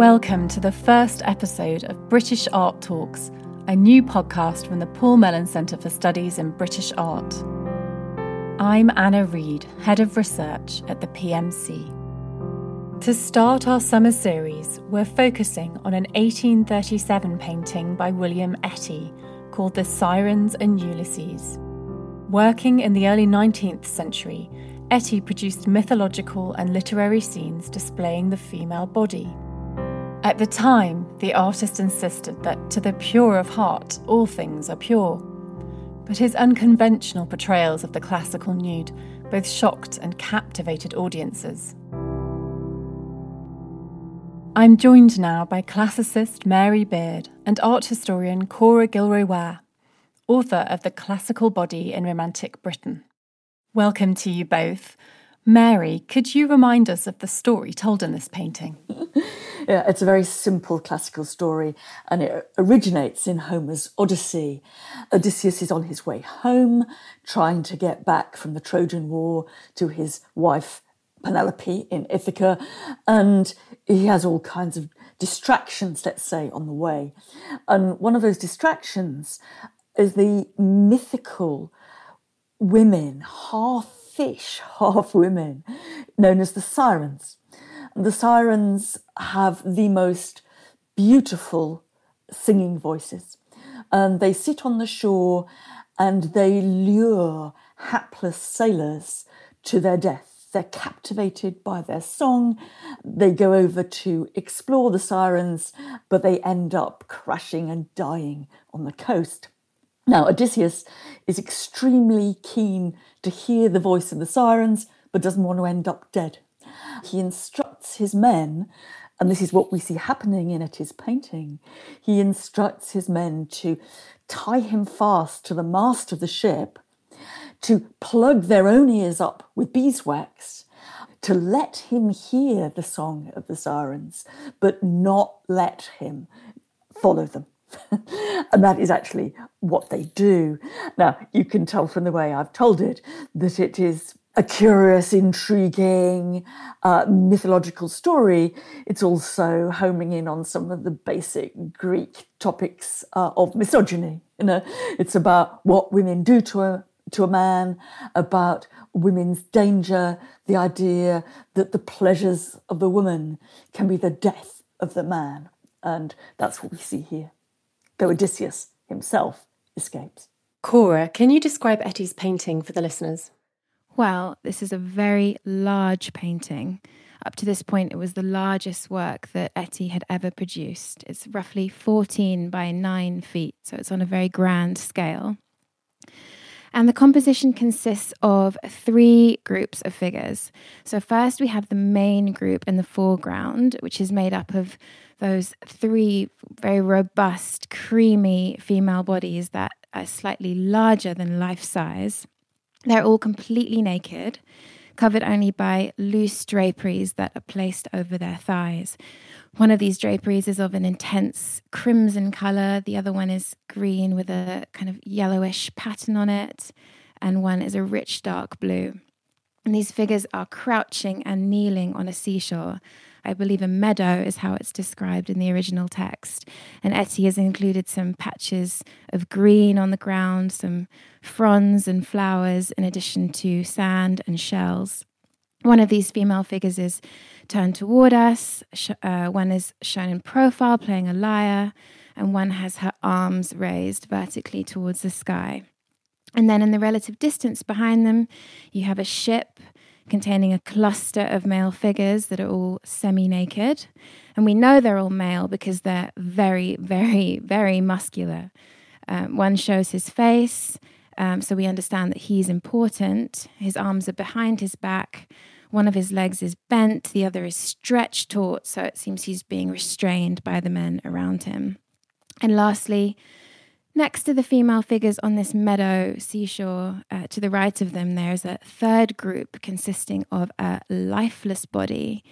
Welcome to the first episode of British Art Talks, a new podcast from the Paul Mellon Centre for Studies in British Art. I'm Anna Reid, Head of Research at the PMC. To start our summer series, we're focusing on an 1837 painting by William Etty called The Sirens and Ulysses. Working in the early 19th century, Etty produced mythological and literary scenes displaying the female body. At the time, the artist insisted that to the pure of heart, all things are pure. But his unconventional portrayals of the classical nude both shocked and captivated audiences. I'm joined now by classicist Mary Beard and art historian Cora Gilroy-Ware, author of The Classical Body in Romantic Britain. Welcome to you both. Mary, could you remind us of the story told in this painting? yeah, it's a very simple classical story and it originates in Homer's Odyssey. Odysseus is on his way home, trying to get back from the Trojan War to his wife Penelope in Ithaca, and he has all kinds of distractions, let's say, on the way. And one of those distractions is the mythical women, half fish, half women, known as the sirens. The sirens have the most beautiful singing voices. And they sit on the shore and they lure hapless sailors to their death. They're captivated by their song. They go over to explore the sirens, but they end up crashing and dying on the coast. Now, Odysseus is extremely keen to hear the voice of the sirens, but doesn't want to end up dead. He instructs his men, and this is what we see happening in Etty's painting. He instructs his men to tie him fast to the mast of the ship, to plug their own ears up with beeswax, to let him hear the song of the sirens, but not let him follow them. and that is actually what they do. Now, you can tell from the way I've told it that it is a curious, intriguing, uh, mythological story. It's also homing in on some of the basic Greek topics uh, of misogyny. You know, it's about what women do to a to a man, about women's danger, the idea that the pleasures of the woman can be the death of the man, and that's what we see here though Odysseus himself escapes. Cora, can you describe Etty's painting for the listeners? Well, this is a very large painting. Up to this point, it was the largest work that Etty had ever produced. It's roughly 14 by 9 feet, so it's on a very grand scale. And the composition consists of three groups of figures. So, first we have the main group in the foreground, which is made up of those three very robust, creamy female bodies that are slightly larger than life size. They're all completely naked, covered only by loose draperies that are placed over their thighs. One of these draperies is of an intense crimson color, the other one is green with a kind of yellowish pattern on it, and one is a rich dark blue. And these figures are crouching and kneeling on a seashore I believe a meadow is how it's described in the original text. And Etty has included some patches of green on the ground, some fronds and flowers, in addition to sand and shells. One of these female figures is turned toward us, uh, one is shown in profile playing a lyre, and one has her arms raised vertically towards the sky. And then in the relative distance behind them, you have a ship containing a cluster of male figures that are all semi naked. And we know they're all male because they're very, very, very muscular. Um, one shows his face, um, so we understand that he's important. His arms are behind his back. One of his legs is bent, the other is stretched taut, so it seems he's being restrained by the men around him. And lastly, Next to the female figures on this meadow seashore, uh, to the right of them, there's a third group consisting of a lifeless body,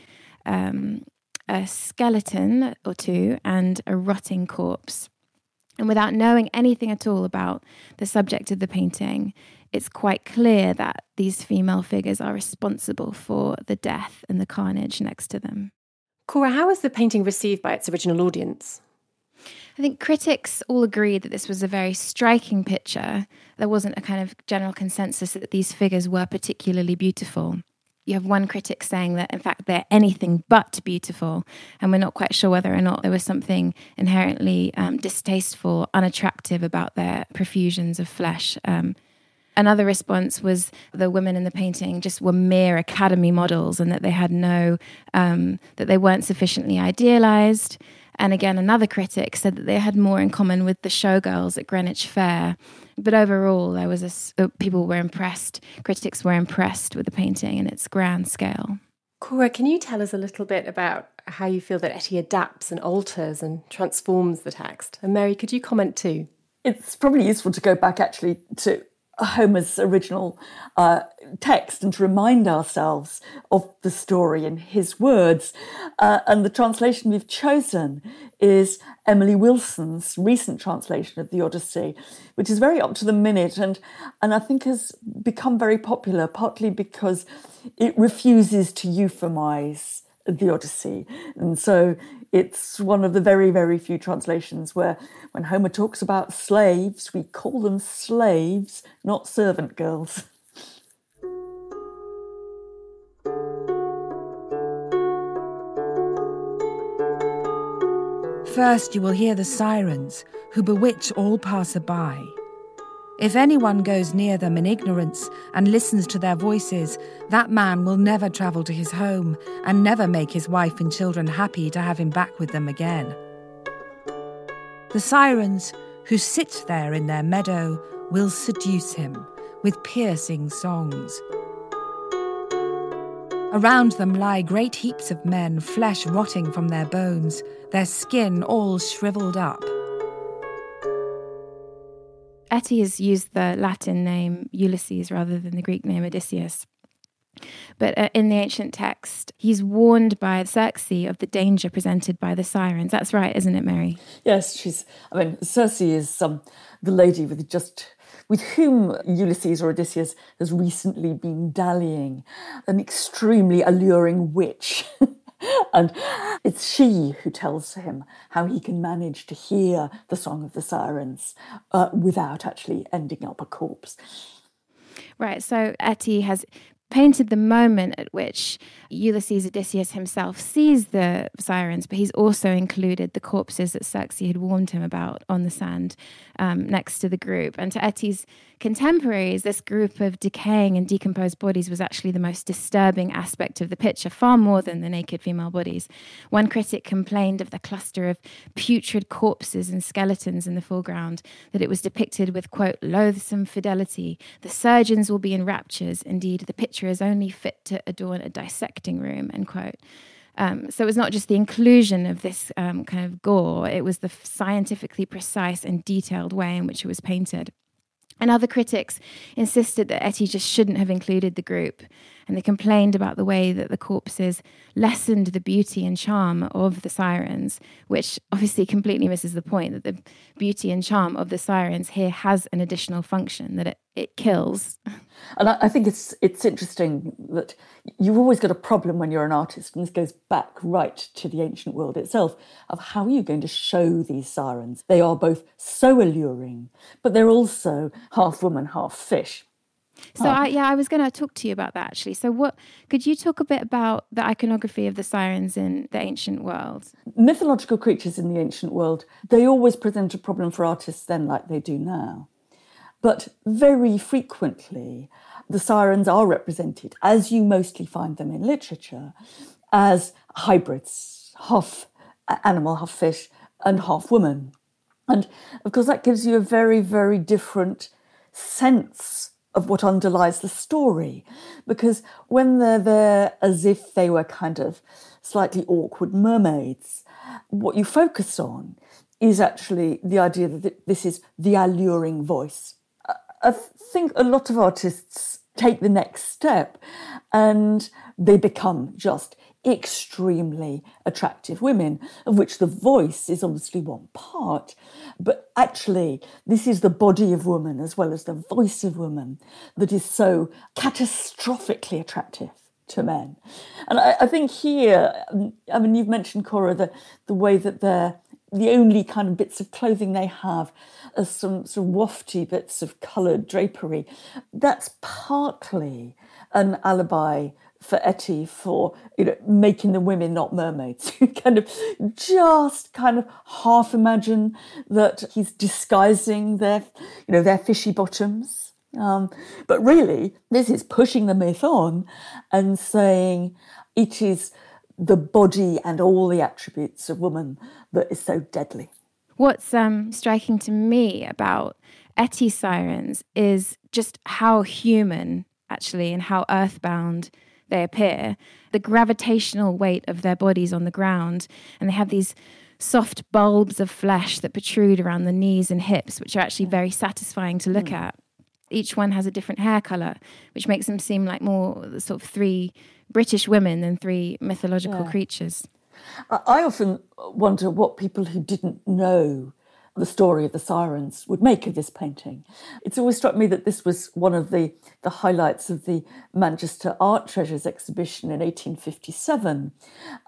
um, a skeleton or two, and a rotting corpse. And without knowing anything at all about the subject of the painting, it's quite clear that these female figures are responsible for the death and the carnage next to them. Cora, how was the painting received by its original audience? I think critics all agreed that this was a very striking picture. There wasn't a kind of general consensus that these figures were particularly beautiful. You have one critic saying that, in fact, they're anything but beautiful, and we're not quite sure whether or not there was something inherently um, distasteful, unattractive about their profusions of flesh. Um, Another response was the women in the painting just were mere academy models and that they had no, um, that they weren't sufficiently idealized. And again, another critic said that they had more in common with the showgirls at Greenwich Fair. But overall, there was a, uh, people were impressed, critics were impressed with the painting and its grand scale. Cora, can you tell us a little bit about how you feel that Etty adapts and alters and transforms the text? And Mary, could you comment too? It's probably useful to go back actually to Homer's original uh, text and to remind ourselves of the story in his words. Uh, and the translation we've chosen is Emily Wilson's recent translation of the Odyssey, which is very up to the minute and, and I think has become very popular, partly because it refuses to euphemize the Odyssey. And so it's one of the very, very few translations where when Homer talks about slaves, we call them slaves, not servant girls. First, you will hear the sirens who bewitch all passer-by. If anyone goes near them in ignorance and listens to their voices, that man will never travel to his home and never make his wife and children happy to have him back with them again. The sirens, who sit there in their meadow, will seduce him with piercing songs. Around them lie great heaps of men, flesh rotting from their bones, their skin all shriveled up. Etty has used the Latin name Ulysses rather than the Greek name Odysseus. But uh, in the ancient text, he's warned by Circe of the danger presented by the sirens. That's right, isn't it, Mary? Yes, she's. I mean, Circe is um, the lady with just with whom Ulysses or Odysseus has recently been dallying, an extremely alluring witch. and it's she who tells him how he can manage to hear the song of the sirens uh, without actually ending up a corpse. Right. So Etty has painted the moment at which Ulysses Odysseus himself sees the sirens, but he's also included the corpses that Circe had warned him about on the sand um, next to the group. And to Etty's contemporaries, this group of decaying and decomposed bodies was actually the most disturbing aspect of the picture, far more than the naked female bodies. One critic complained of the cluster of putrid corpses and skeletons in the foreground, that it was depicted with, quote, loathsome fidelity. The surgeons will be in raptures. Indeed, the picture is only fit to adorn a dissecting room, end quote. Um, so it was not just the inclusion of this um, kind of gore, it was the scientifically precise and detailed way in which it was painted. And other critics insisted that Etty just shouldn't have included the group, and they complained about the way that the corpses lessened the beauty and charm of the sirens, which obviously completely misses the point that the beauty and charm of the sirens here has an additional function that it, it kills. And I, I think it's it's interesting that you've always got a problem when you're an artist, and this goes back right to the ancient world itself of how are you going to show these sirens? They are both so alluring, but they're also half woman, half fish. So oh. I, yeah, I was going to talk to you about that actually. So what could you talk a bit about the iconography of the sirens in the ancient world? Mythological creatures in the ancient world, they always present a problem for artists then like they do now. But very frequently the sirens are represented as you mostly find them in literature as hybrids, half animal, half fish and half woman. And of course that gives you a very very different sense of what underlies the story. Because when they're there as if they were kind of slightly awkward mermaids, what you focus on is actually the idea that this is the alluring voice. I think a lot of artists take the next step and they become just extremely attractive women, of which the voice is obviously one part. But actually, this is the body of woman as well as the voice of woman that is so catastrophically attractive. to men. And I, I think here, um, I mean, you've mentioned, Cora, the, the way that they're the only kind of bits of clothing they have are some sort of wafty bits of coloured drapery. That's partly an alibi for Etty for you know making the women not mermaids. You kind of just kind of half imagine that he's disguising their you know their fishy bottoms. Um, but really, this is pushing the myth on and saying it is the body and all the attributes of woman that is so deadly. What's um, striking to me about Etty sirens is just how human, actually, and how earthbound they appear. The gravitational weight of their bodies on the ground, and they have these soft bulbs of flesh that protrude around the knees and hips, which are actually very satisfying to look mm. at. Each one has a different hair color, which makes them seem like more sort of three British women than three mythological yeah. creatures. I often wonder what people who didn't know the story of the sirens would make of this painting. It's always struck me that this was one of the, the highlights of the Manchester Art Treasures exhibition in 1857.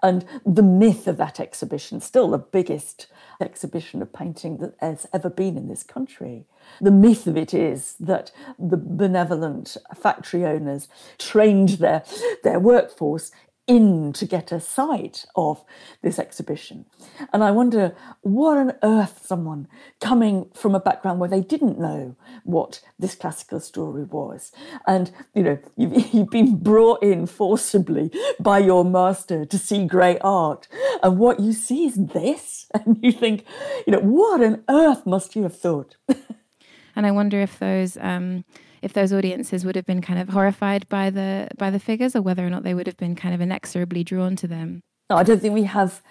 And the myth of that exhibition, still the biggest exhibition of painting that has ever been in this country. The myth of it is that the benevolent factory owners trained their, their workforce in to get a sight of this exhibition. And I wonder what on earth someone coming from a background where they didn't know what this classical story was. And, you know, you've, you've been brought in forcibly by your master to see great art. And what you see is this. And you think, you know, what on earth must you have thought? and I wonder if those. Um, if those audiences would have been kind of horrified by the by the figures or whether or not they would have been kind of inexorably drawn to them. No, I don't think we have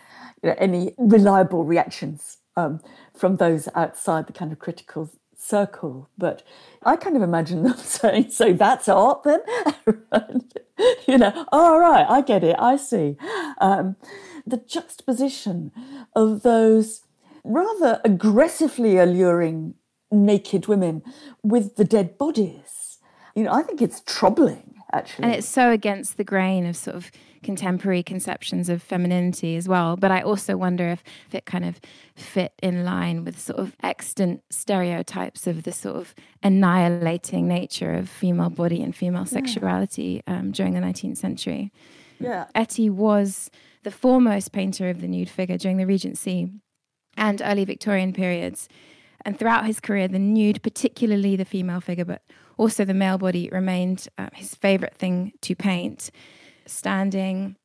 you know, any reliable reactions um, from those outside the kind of critical circle. But I kind of imagine them saying, "So that's art, then." you know, all oh, right, I get it, I see. Um, the juxtaposition of those rather aggressively alluring naked women with the dead bodies. You know, I think it's troubling, actually. And it's so against the grain of sort of contemporary conceptions of femininity as well. But I also wonder if it kind of fit in line with sort of extant stereotypes of the sort of annihilating nature of female body and female sexuality yeah. um, during the 19th century. Yeah. Etty was the foremost painter of the nude figure during the Regency and early Victorian periods. And throughout his career, the nude, particularly the female figure, but also the male body, remained uh, his favorite thing to paint. Standing,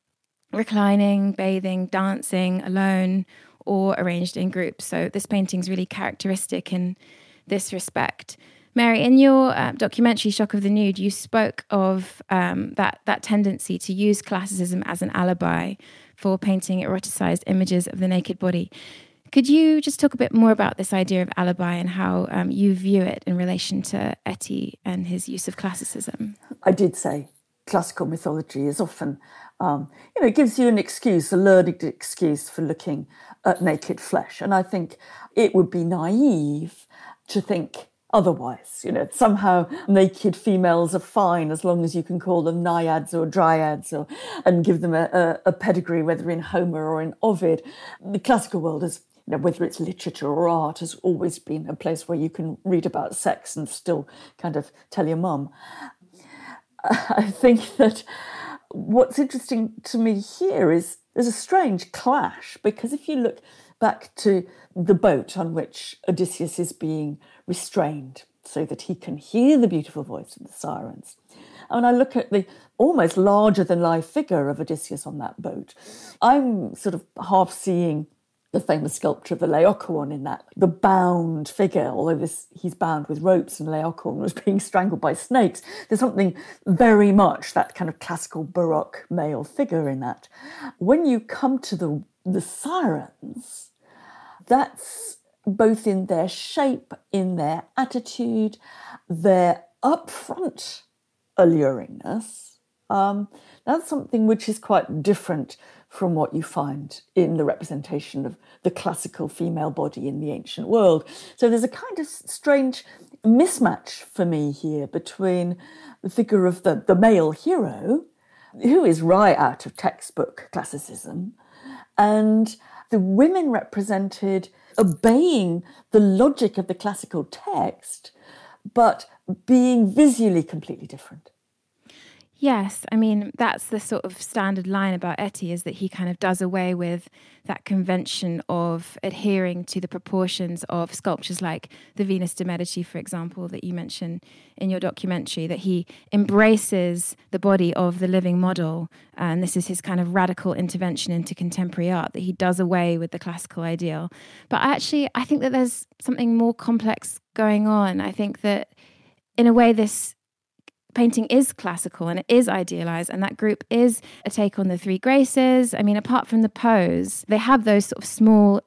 reclining, bathing, dancing, alone, or arranged in groups. So this painting is really characteristic in this respect. Mary, in your uh, documentary "Shock of the Nude," you spoke of um, that that tendency to use classicism as an alibi for painting eroticized images of the naked body. Could you just talk a bit more about this idea of alibi and how um, you view it in relation to Etty and his use of classicism? I did say classical mythology is often, um, you know, gives you an excuse, a learned excuse for looking at naked flesh. And I think it would be naive to think otherwise. You know, somehow naked females are fine as long as you can call them naiads or dryads or and give them a, a, a pedigree, whether in Homer or in Ovid. The classical world has you know, whether it's literature or art, has always been a place where you can read about sex and still kind of tell your mum. I think that what's interesting to me here is there's a strange clash because if you look back to the boat on which Odysseus is being restrained so that he can hear the beautiful voice of the sirens. And when I look at the almost larger than life figure of Odysseus on that boat, I'm sort of half seeing the famous sculpture of the Laocoon in that the bound figure, although this he's bound with ropes and Laocoon was being strangled by snakes. There's something very much that kind of classical Baroque male figure in that. When you come to the the sirens, that's both in their shape, in their attitude, their upfront alluringness. Um, that's something which is quite different from what you find in the representation of the classical female body in the ancient world. So there's a kind of strange mismatch for me here between the figure of the, the male hero who is right out of textbook classicism. And the women represented obeying the logic of the classical text, but being visually completely different. Yes, I mean that's the sort of standard line about Etty is that he kind of does away with that convention of adhering to the proportions of sculptures like the Venus de Medici, for example, that you mentioned in your documentary. That he embraces the body of the living model, and this is his kind of radical intervention into contemporary art. That he does away with the classical ideal. But I actually, I think that there's something more complex going on. I think that in a way, this painting is classical and it is idealized, and that group is a take on the Three Graces. I mean, apart from the pose, they have those sort of small,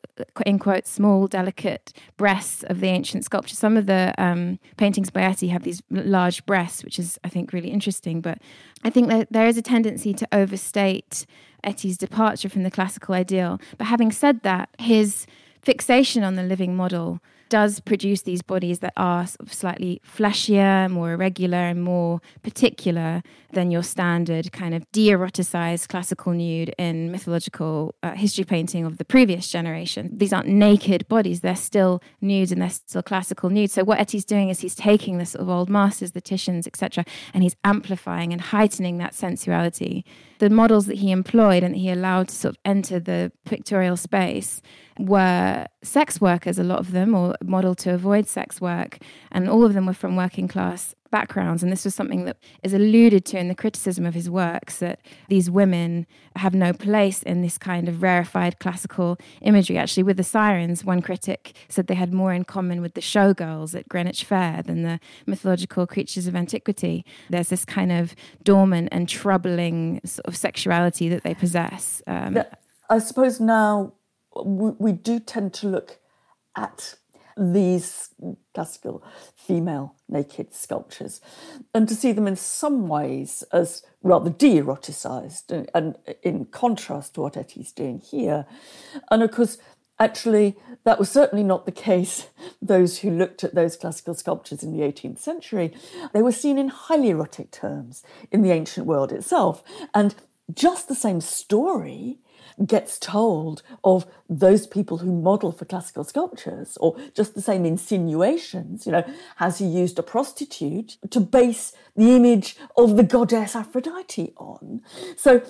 in quotes, small, delicate breasts of the ancient sculpture. Some of the um, paintings by Etty have these large breasts, which is, I think, really interesting. But I think that there is a tendency to overstate Etty's departure from the classical ideal. But having said that, his fixation on the living model does produce these bodies that are sort of slightly fleshier, more irregular, and more particular than your standard kind of de eroticized classical nude in mythological uh, history painting of the previous generation. These aren't naked bodies, they're still nudes and they're still classical nudes. So, what Etty's doing is he's taking the sort of old masters, the Titians, etc., and he's amplifying and heightening that sensuality. The models that he employed and that he allowed to sort of enter the pictorial space were sex workers, a lot of them, or modeled to avoid sex work. And all of them were from working class backgrounds. And this was something that is alluded to in the criticism of his works that these women have no place in this kind of rarefied classical imagery. Actually, with the sirens, one critic said they had more in common with the showgirls at Greenwich Fair than the mythological creatures of antiquity. There's this kind of dormant and troubling sort of sexuality that they possess. Um, I suppose now we, we do tend to look at these classical female naked sculptures and to see them in some ways as rather de eroticized and, and, in contrast to what Etty's doing here. And of course, actually, that was certainly not the case. Those who looked at those classical sculptures in the 18th century, they were seen in highly erotic terms in the ancient world itself. And just the same story gets told of those people who model for classical sculptures, or just the same insinuations. You know, has he used a prostitute to base the image of the goddess Aphrodite on? So,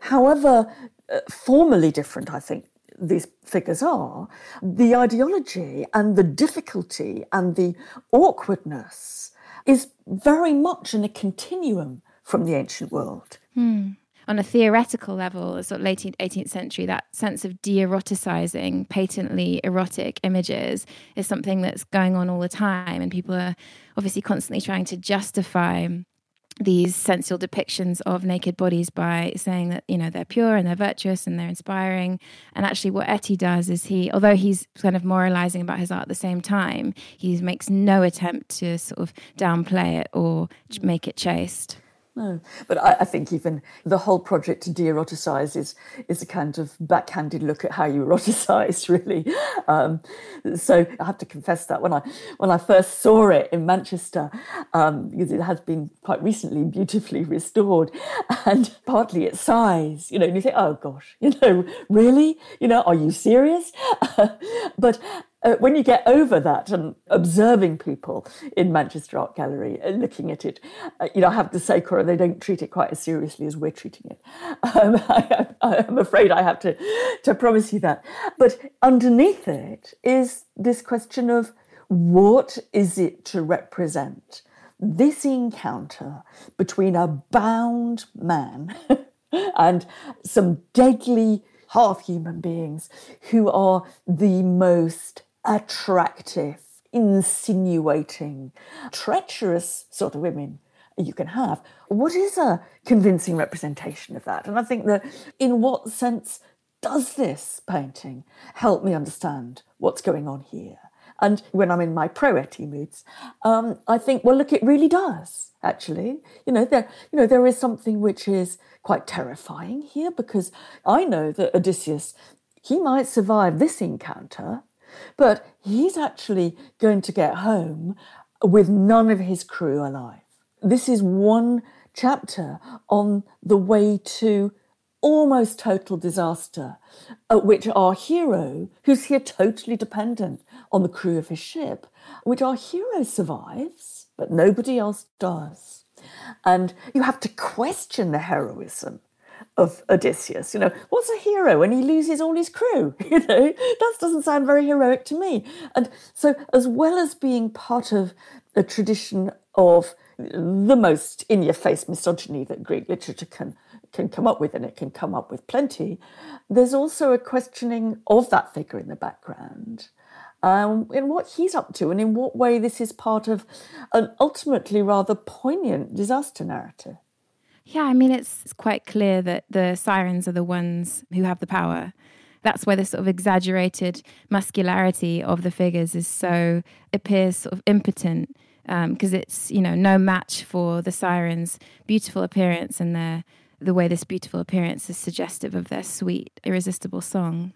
however uh, formally different, I think these figures are, the ideology and the difficulty and the awkwardness is very much in a continuum from the ancient world. Hmm on a theoretical level, the sort of late 18th century, that sense of de eroticizing patently erotic images is something that's going on all the time. And people are obviously constantly trying to justify these sensual depictions of naked bodies by saying that you know they're pure and they're virtuous and they're inspiring and actually what Etty does is he although he's kind of moralizing about his art at the same time he makes no attempt to sort of downplay it or make it chaste no, but I, I, think even the whole project to de-eroticize is is a kind of backhanded look at how you eroticize, really. Um, so I have to confess that when I when I first saw it in Manchester, um, because it has been quite recently beautifully restored, and partly its size, you know, and you think, oh gosh, you know, really, you know, are you serious? but uh, when you get over that and observing people in Manchester Art Gallery and looking at it, uh, you know, I have to say, Cora, they don't treat it quite as seriously as we're treating it. Um, I, am afraid I have to, to promise you that. But underneath it is this question of what is it to represent? This encounter between a bound man and some deadly half human beings who are the most attractive, insinuating, treacherous sort of women you can have. What is a convincing representation of that? And I think that in what sense does this painting help me understand what's going on here? And when I'm in my pro Etty moods, um, I think, well, look, it really does. Actually, you know, there, you know, there is something which is quite terrifying here because I know that Odysseus, he might survive this encounter, but he's actually going to get home with none of his crew alive. This is one chapter on the way to almost total disaster, at which our hero, who's here totally dependent on the crew of his ship, which our hero survives, but nobody else does. And you have to question the heroism of Odysseus. You know, what's a hero when he loses all his crew? You know, that doesn't sound very heroic to me. And so, as well as being part of a tradition of the most in your face misogyny that Greek literature can can come up with, and it can come up with plenty, there's also a questioning of that figure in the background. Um, in what he's up to, and in what way this is part of an ultimately rather poignant disaster narrative. Yeah, I mean, it's quite clear that the sirens are the ones who have the power. That's why the sort of exaggerated muscularity of the figures is so appears sort of impotent because um, it's you know no match for the sirens' beautiful appearance and their the way this beautiful appearance is suggestive of their sweet, irresistible song.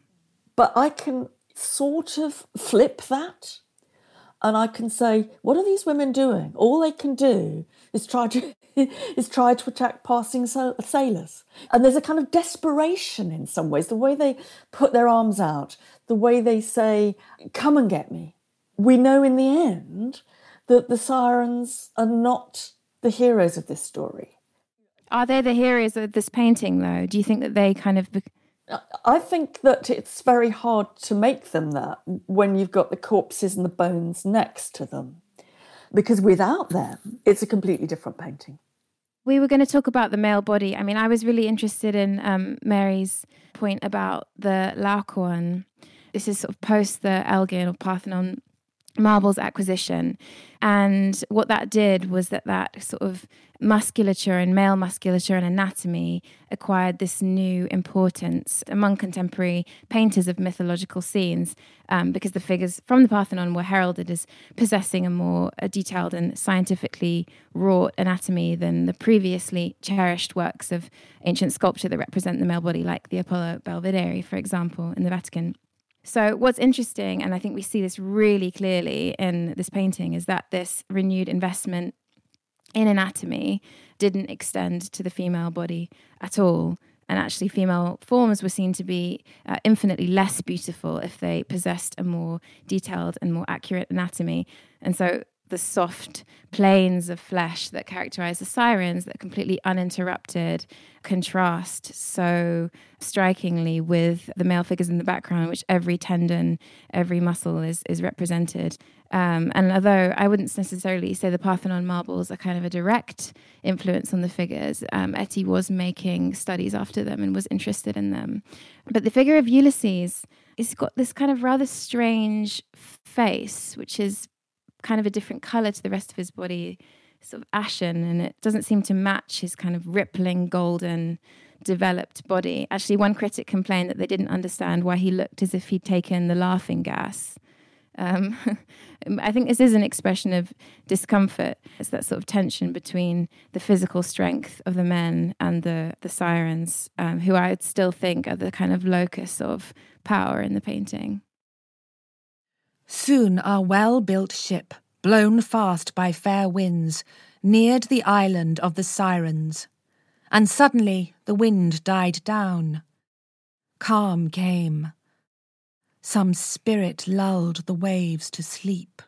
But I can sort of flip that and I can say, what are these women doing? All they can do is try to is try to attack passing sailors. And there's a kind of desperation in some ways, the way they put their arms out, the way they say, come and get me. We know in the end that the sirens are not the heroes of this story. Are they the heroes of this painting, though? Do you think that they kind of. I think that it's very hard to make them that when you've got the corpses and the bones next to them. Because without them, it's a completely different painting. We were going to talk about the male body. I mean, I was really interested in um, Mary's point about the Laocoon. This is sort of post the Elgin or Parthenon marbles acquisition. And what that did was that that sort of musculature and male musculature and anatomy acquired this new importance among contemporary painters of mythological scenes um, because the figures from the Parthenon were heralded as possessing a more a detailed and scientifically wrought anatomy than the previously cherished works of ancient sculpture that represent the male body, like the Apollo Belvedere, for example, in the Vatican. So, what's interesting, and I think we see this really clearly in this painting, is that this renewed investment in anatomy didn't extend to the female body at all. And actually, female forms were seen to be uh, infinitely less beautiful if they possessed a more detailed and more accurate anatomy. And so, the soft planes of flesh that characterize the sirens that completely uninterrupted contrast so strikingly with the male figures in the background which every tendon every muscle is is represented um, and although I wouldn't necessarily say the Parthenon marbles are kind of a direct influence on the figures, um, Etty was making studies after them and was interested in them. But the figure of Ulysses, has got this kind of rather strange face, which is kind of a different color to the rest of his body, sort of ashen, and it doesn't seem to match his kind of rippling golden developed body. Actually, one critic complained that they didn't understand why he looked as if he'd taken the laughing gas. Um, I think this is an expression of discomfort. It's that sort of tension between the physical strength of the men and the the sirens, um, who I would still think are the kind of locus of power in the painting. Soon our well built ship, blown fast by fair winds, neared the island of the Sirens, and suddenly the wind died down. Calm came. Some spirit lulled the waves to sleep.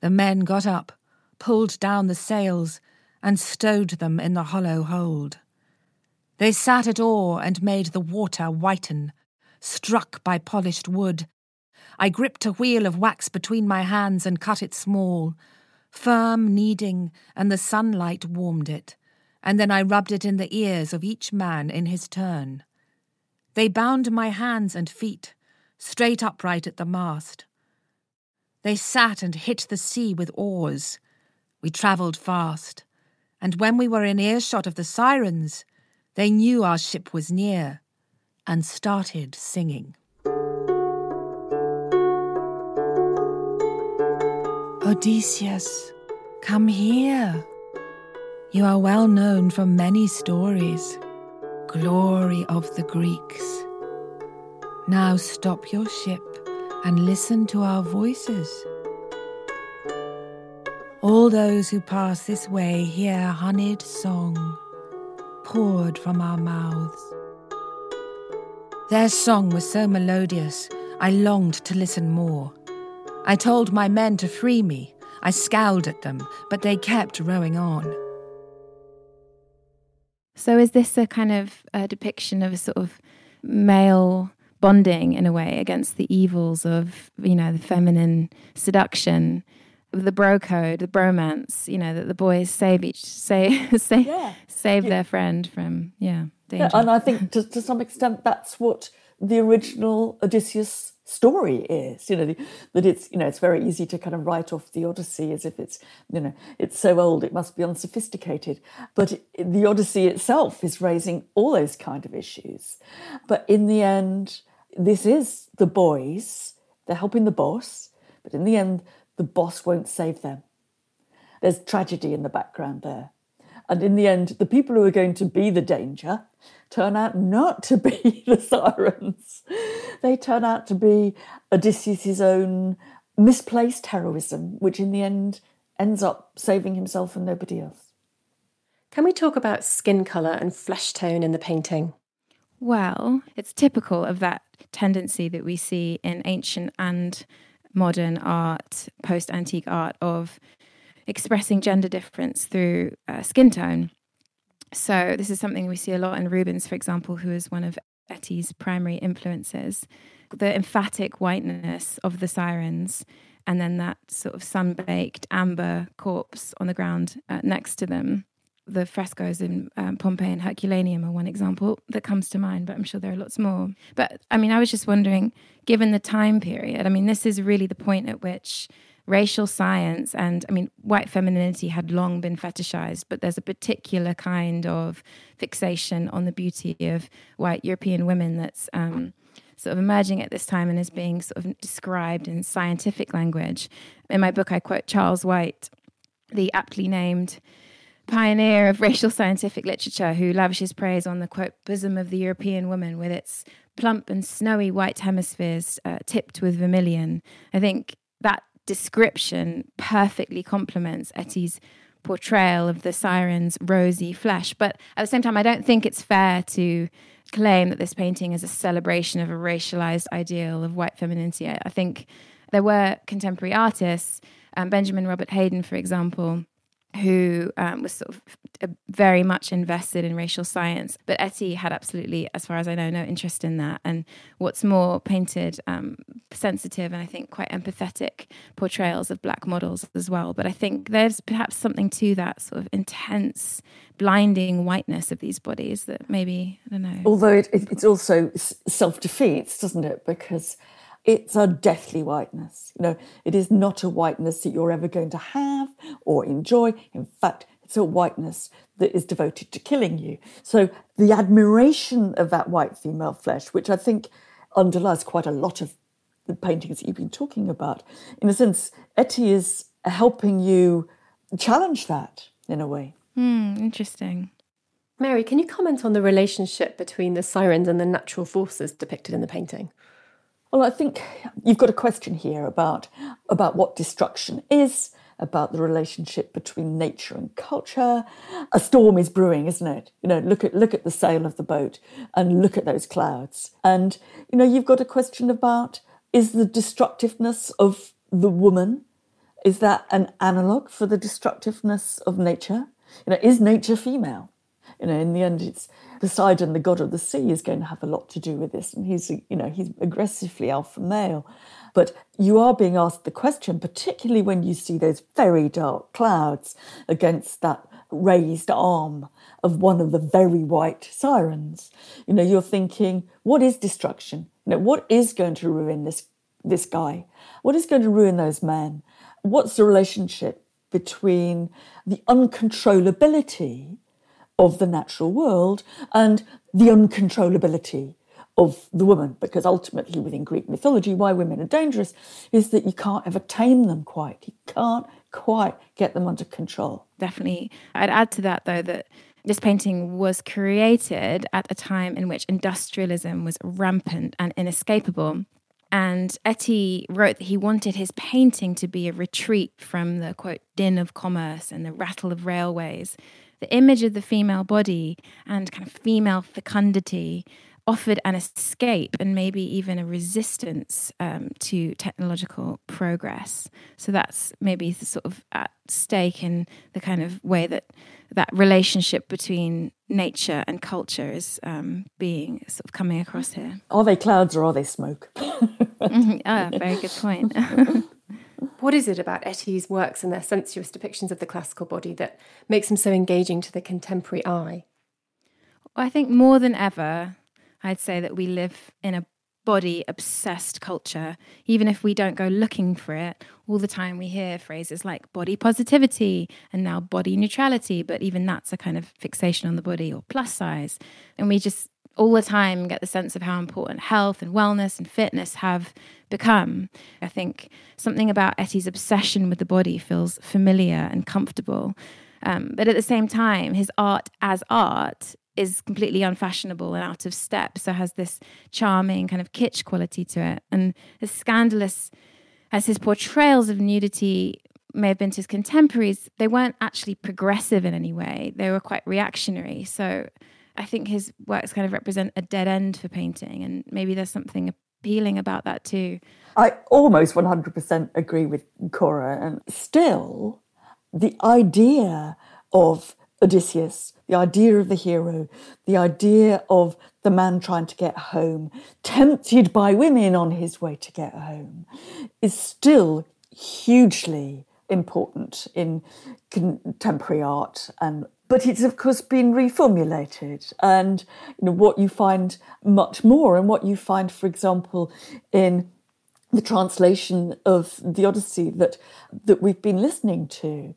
The men got up, pulled down the sails, and stowed them in the hollow hold. They sat at oar and made the water whiten, struck by polished wood I gripped a wheel of wax between my hands and cut it small, firm, kneading, and the sunlight warmed it, and then I rubbed it in the ears of each man in his turn. They bound my hands and feet, straight upright at the mast. They sat and hit the sea with oars. We travelled fast, and when we were in earshot of the sirens, they knew our ship was near and started singing. Odysseus, come here. You are well known from many stories, glory of the Greeks. Now stop your ship and listen to our voices. All those who pass this way hear honeyed song poured from our mouths. Their song was so melodious, I longed to listen more. I told my men to free me. I scowled at them, but they kept rowing on. So, is this a kind of a depiction of a sort of male bonding in a way against the evils of, you know, the feminine seduction? The bro code, the bromance, you know, that the boys save each, say, say, yeah. save yeah. their friend from, yeah, danger. Yeah, and I think to, to some extent that's what the original Odysseus story is you know that it's you know it's very easy to kind of write off the odyssey as if it's you know it's so old it must be unsophisticated. But the odyssey itself is raising all those kind of issues. But in the end this is the boys they're helping the boss but in the end the boss won't save them. There's tragedy in the background there. And in the end the people who are going to be the danger turn out not to be the sirens. They turn out to be Odysseus' own misplaced heroism, which in the end ends up saving himself and nobody else. Can we talk about skin colour and flesh tone in the painting? Well, it's typical of that tendency that we see in ancient and modern art, post antique art, of expressing gender difference through uh, skin tone. So this is something we see a lot in Rubens, for example, who is one of Etty's primary influences. The emphatic whiteness of the sirens, and then that sort of sun-baked amber corpse on the ground uh, next to them. The frescoes in um, Pompeii and Herculaneum are one example that comes to mind, but I'm sure there are lots more. But I mean, I was just wondering, given the time period, I mean, this is really the point at which racial science and I mean, white femininity had long been fetishized, but there's a particular kind of fixation on the beauty of white European women that's um, sort of emerging at this time and is being sort of described in scientific language. In my book, I quote Charles White, the aptly named pioneer of racial scientific literature who lavishes praise on the quote bosom of the European woman with its plump and snowy white hemispheres uh, tipped with vermilion. I think that description perfectly complements Etty's portrayal of the siren's rosy flesh. But at the same time, I don't think it's fair to claim that this painting is a celebration of a racialized ideal of white femininity. I think there were contemporary artists, um, Benjamin Robert Haydon, for example, who um, was sort of very much invested in racial science. But Etty had absolutely, as far as I know, no interest in that. And what's more, painted um, sensitive and I think quite empathetic portrayals of black models as well. But I think there's perhaps something to that sort of intense, blinding whiteness of these bodies that maybe, I don't know. Although it, it, it's also self defeats, doesn't it? Because it's a deathly whiteness. You know, it is not a whiteness that you're ever going to have or enjoy. In fact, it's a whiteness that is devoted to killing you. So the admiration of that white female flesh, which I think underlies quite a lot of the paintings that you've been talking about, in a sense, Etty is helping you challenge that in a way. Hmm, interesting. Mary, can you comment on the relationship between the sirens and the natural forces depicted in the painting? Well, I think you've got a question here about, about what destruction is, about the relationship between nature and culture. A storm is brewing, isn't it? You know, look at look at the sail of the boat and look at those clouds. And you know, you've got a question about is the destructiveness of the woman is that an analog for the destructiveness of nature? You know, is nature female? You know, in the end, it's Poseidon, the god of the sea, is going to have a lot to do with this, and he's you know he's aggressively alpha male. But you are being asked the question, particularly when you see those very dark clouds against that raised arm of one of the very white sirens. You know, you're thinking, what is destruction? You know, what is going to ruin this this guy? What is going to ruin those men? What's the relationship between the uncontrollability of the natural world and the uncontrollability of the woman, because ultimately within Greek mythology, why women are dangerous is that you can't ever tame them quite. You can't quite get them under control. Definitely. I'd add to that, though, that this painting was created at a time in which industrialism was rampant and inescapable. And Etty wrote that he wanted his painting to be a retreat from the quote, din of commerce and the rattle of railways. The image of the female body and kind of female fecundity offered an escape and maybe even a resistance um, to technological progress. So that's maybe sort of at stake in the kind of way that that relationship between nature and culture is um, being sort of coming across here. Are they clouds or are they smoke? mm-hmm. Ah, very good point. what is it about Etty's works and their sensuous depictions of the classical body that makes them so engaging to the contemporary eye? I think more than ever, I'd say that we live in a body obsessed culture. Even if we don't go looking for it, all the time we hear phrases like body positivity and now body neutrality, but even that's a kind of fixation on the body or plus size. And we just all the time get the sense of how important health and wellness and fitness have become. I think something about Etty's obsession with the body feels familiar and comfortable. Um, but at the same time, his art as art is completely unfashionable and out of step. So has this charming kind of kitsch quality to it. And as scandalous as his portrayals of nudity may have been to his contemporaries, they weren't actually progressive in any way. They were quite reactionary. So I think his works kind of represent a dead end for painting. And maybe there's something appealing about that too. I almost 100% agree with Cora. And still, the idea of Odysseus, the idea of the hero, the idea of the man trying to get home, tempted by women on his way to get home, is still hugely important in contemporary art and but it's of course been reformulated and you know what you find much more and what you find for example in the translation of the Odyssey that that we've been listening to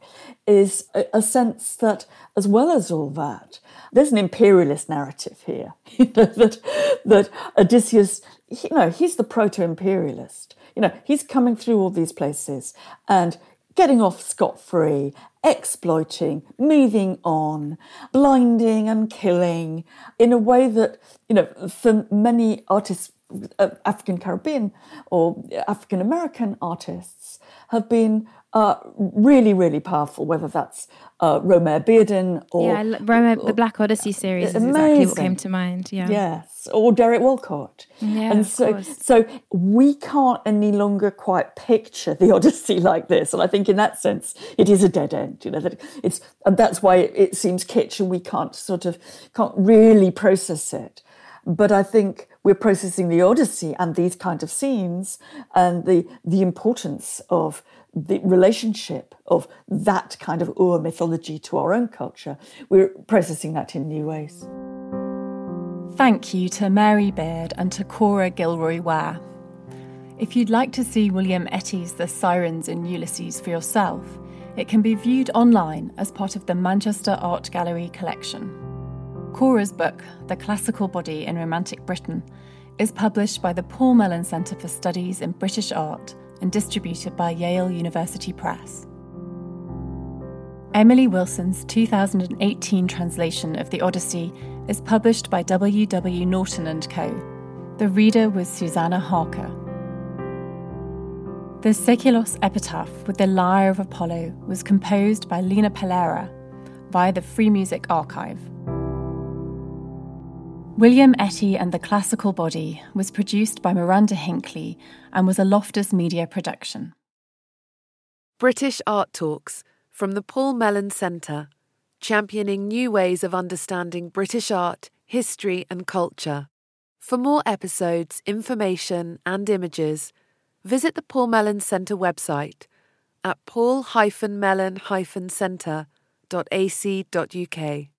is a, a, sense that, as well as all that, there's an imperialist narrative here. You know, that that Odysseus, you know, he's the proto-imperialist. You know, he's coming through all these places and getting off scot free, exploiting, moving on, blinding and killing in a way that, you know, for many artists uh, African Caribbean or African American artists have been uh, really, really powerful, whether that's uh, Romare Bearden or. Yeah, Romare, the Black Odyssey series is exactly what came to mind. Yeah. Yes, or Derek Walcott. Yeah, and so, so we can't any longer quite picture the Odyssey like this. And I think in that sense, it is a dead end, you know, that it's, and that's why it, it seems kitsch and we can't sort of, can't really process it. But I think we're processing the Odyssey and these kind of scenes and the the importance of the relationship of that kind of Ur mythology to our own culture. We're processing that in new ways. Thank you to Mary Beard and to Cora Gilroy Ware. If you'd like to see William Etty's The Sirens in Ulysses for yourself, it can be viewed online as part of the Manchester Art Gallery collection. Cora's book, The Classical Body in Romantic Britain, is published by the Paul Mellon Centre for Studies in British Art and distributed by Yale University Press. Emily Wilson's 2018 translation of the Odyssey is published by W. W. Norton and Co. The reader was Susanna Harker. The Seikilos epitaph with the lyre of Apollo was composed by Lina Pereira via the Free Music Archive. William Etty and the Classical Body was produced by Miranda Hinkley and was a Loftus Media production. British Art Talks from the Paul Mellon Centre, championing new ways of understanding British art, history, and culture. For more episodes, information, and images, visit the Paul Mellon Centre website at paul-mellon-centre.ac.uk.